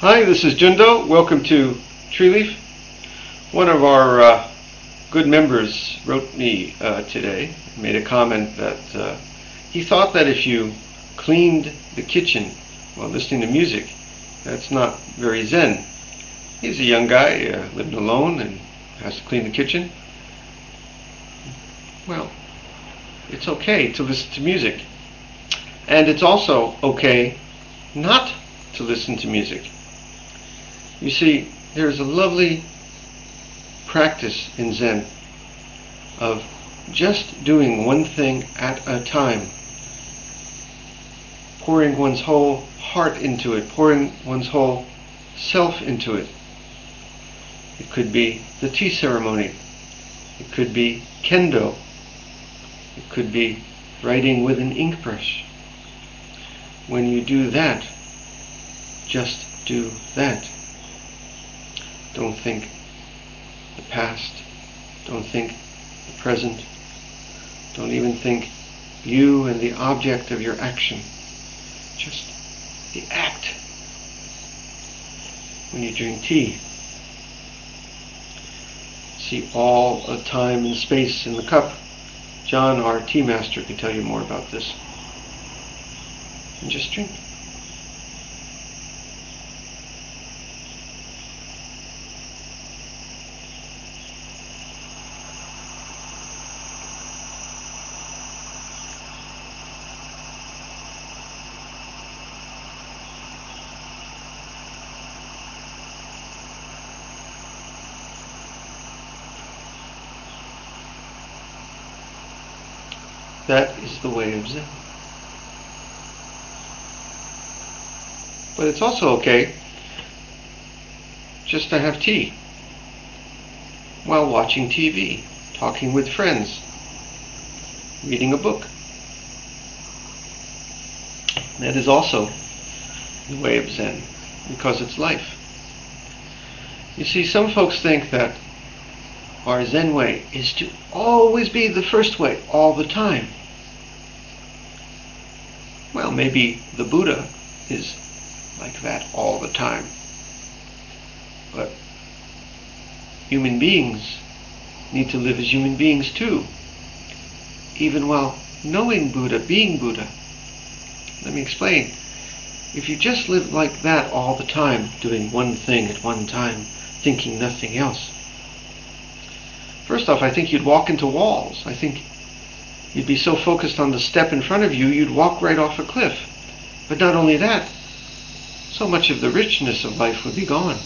Hi, this is Jundo. Welcome to Treeleaf. One of our uh, good members wrote me uh, today, made a comment that uh, he thought that if you cleaned the kitchen while listening to music, that's not very zen. He's a young guy, uh, living alone, and has to clean the kitchen. Well, it's okay to listen to music. And it's also okay not to listen to music. You see, there's a lovely practice in Zen of just doing one thing at a time, pouring one's whole heart into it, pouring one's whole self into it. It could be the tea ceremony. It could be kendo. It could be writing with an ink brush. When you do that, just do that. Don't think the past. Don't think the present. Don't even think you and the object of your action. Just the act. When you drink tea, see all of time and space in the cup. John, our tea master, can tell you more about this. And just drink. That is the way of Zen. But it's also okay just to have tea while watching TV, talking with friends, reading a book. That is also the way of Zen because it's life. You see, some folks think that our Zen way is to always be the first way all the time. Well, maybe the Buddha is like that all the time. But human beings need to live as human beings too. Even while knowing Buddha, being Buddha. Let me explain. If you just live like that all the time, doing one thing at one time, thinking nothing else, First off, I think you'd walk into walls. I think you'd be so focused on the step in front of you, you'd walk right off a cliff. But not only that, so much of the richness of life would be gone.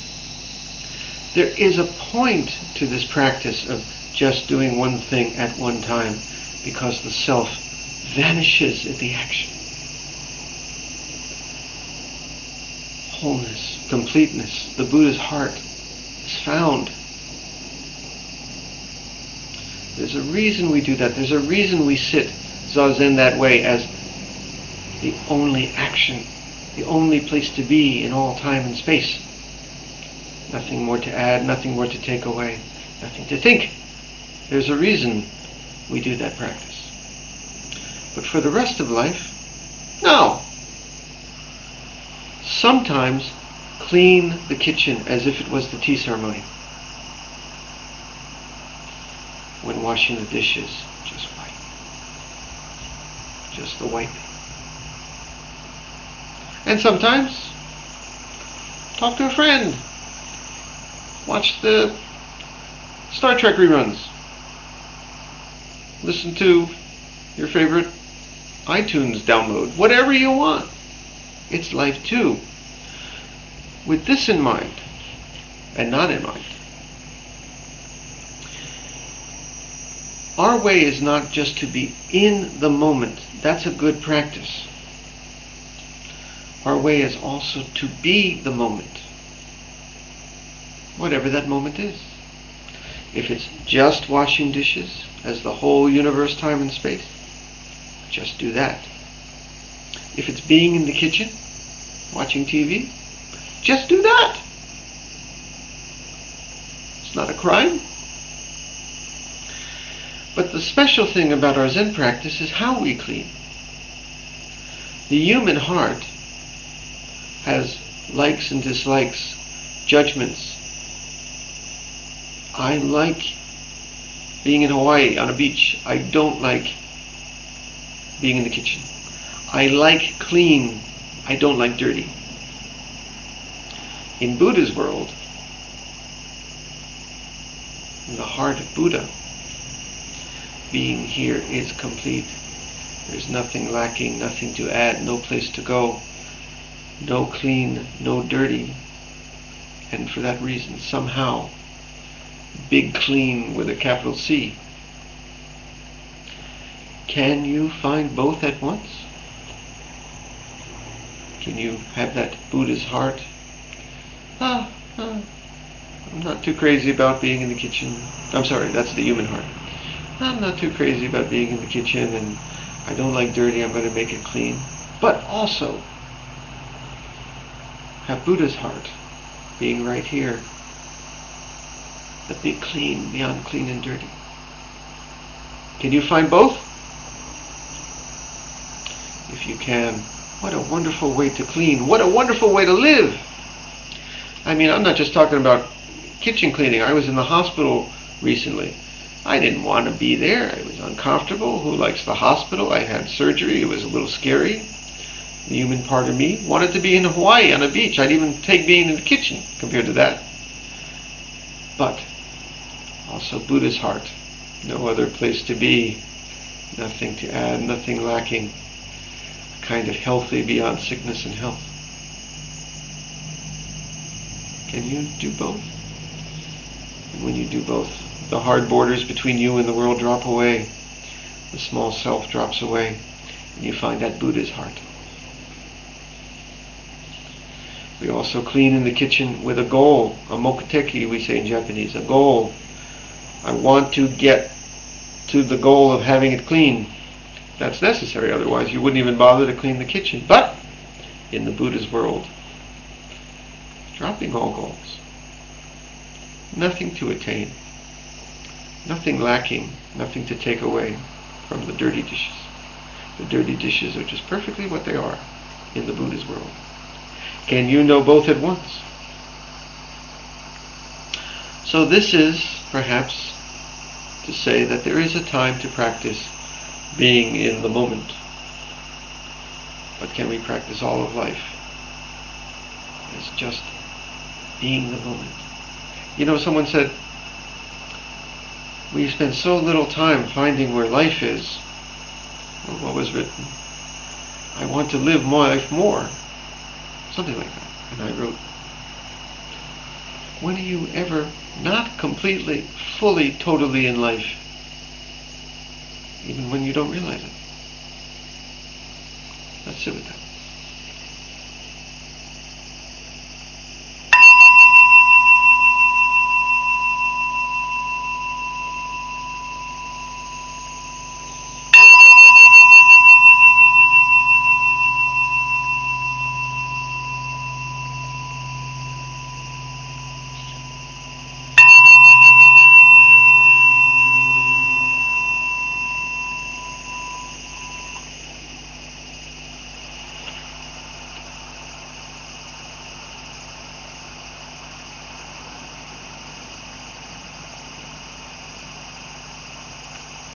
There is a point to this practice of just doing one thing at one time because the self vanishes in the action. Wholeness, completeness, the Buddha's heart is found there's a reason we do that. There's a reason we sit zazen that way as the only action, the only place to be in all time and space. Nothing more to add, nothing more to take away, nothing to think. There's a reason we do that practice. But for the rest of life, no. Sometimes clean the kitchen as if it was the tea ceremony. When washing the dishes, just wipe. Just the wiping. And sometimes, talk to a friend. Watch the Star Trek reruns. Listen to your favorite iTunes download. Whatever you want. It's life too. With this in mind, and not in mind. Our way is not just to be in the moment. That's a good practice. Our way is also to be the moment. Whatever that moment is. If it's just washing dishes, as the whole universe, time, and space, just do that. If it's being in the kitchen, watching TV, just do that. It's not a crime. But the special thing about our Zen practice is how we clean. The human heart has likes and dislikes, judgments. I like being in Hawaii on a beach. I don't like being in the kitchen. I like clean. I don't like dirty. In Buddha's world, in the heart of Buddha, being here is complete. There's nothing lacking, nothing to add, no place to go, no clean, no dirty. And for that reason, somehow, big clean with a capital C. Can you find both at once? Can you have that Buddha's heart? Ah, ah, I'm not too crazy about being in the kitchen. I'm sorry, that's the human heart. I'm not too crazy about being in the kitchen and I don't like dirty, I'm going to make it clean. But also, have Buddha's heart being right here. The big clean, beyond clean and dirty. Can you find both? If you can, what a wonderful way to clean. What a wonderful way to live. I mean, I'm not just talking about kitchen cleaning. I was in the hospital recently. I didn't want to be there. It was uncomfortable. Who likes the hospital? I had surgery. It was a little scary. The human part of me wanted to be in Hawaii on a beach. I'd even take being in the kitchen compared to that. But also Buddha's heart. No other place to be. Nothing to add, nothing lacking. Kind of healthy beyond sickness and health. Can you do both? And when you do both, the hard borders between you and the world drop away. The small self drops away. And you find that Buddha's heart. We also clean in the kitchen with a goal, a mokuteki we say in Japanese, a goal. I want to get to the goal of having it clean. That's necessary, otherwise you wouldn't even bother to clean the kitchen. But in the Buddha's world, dropping all goals. Nothing to attain. Nothing lacking, nothing to take away from the dirty dishes. The dirty dishes are just perfectly what they are in the Buddha's world. Can you know both at once? So this is perhaps to say that there is a time to practice being in the moment. But can we practice all of life as just being the moment? You know, someone said, we spend so little time finding where life is. what was written? I want to live my life more. Something like that. And I wrote, when are you ever not completely, fully, totally in life? Even when you don't realize it. Let's sit with that.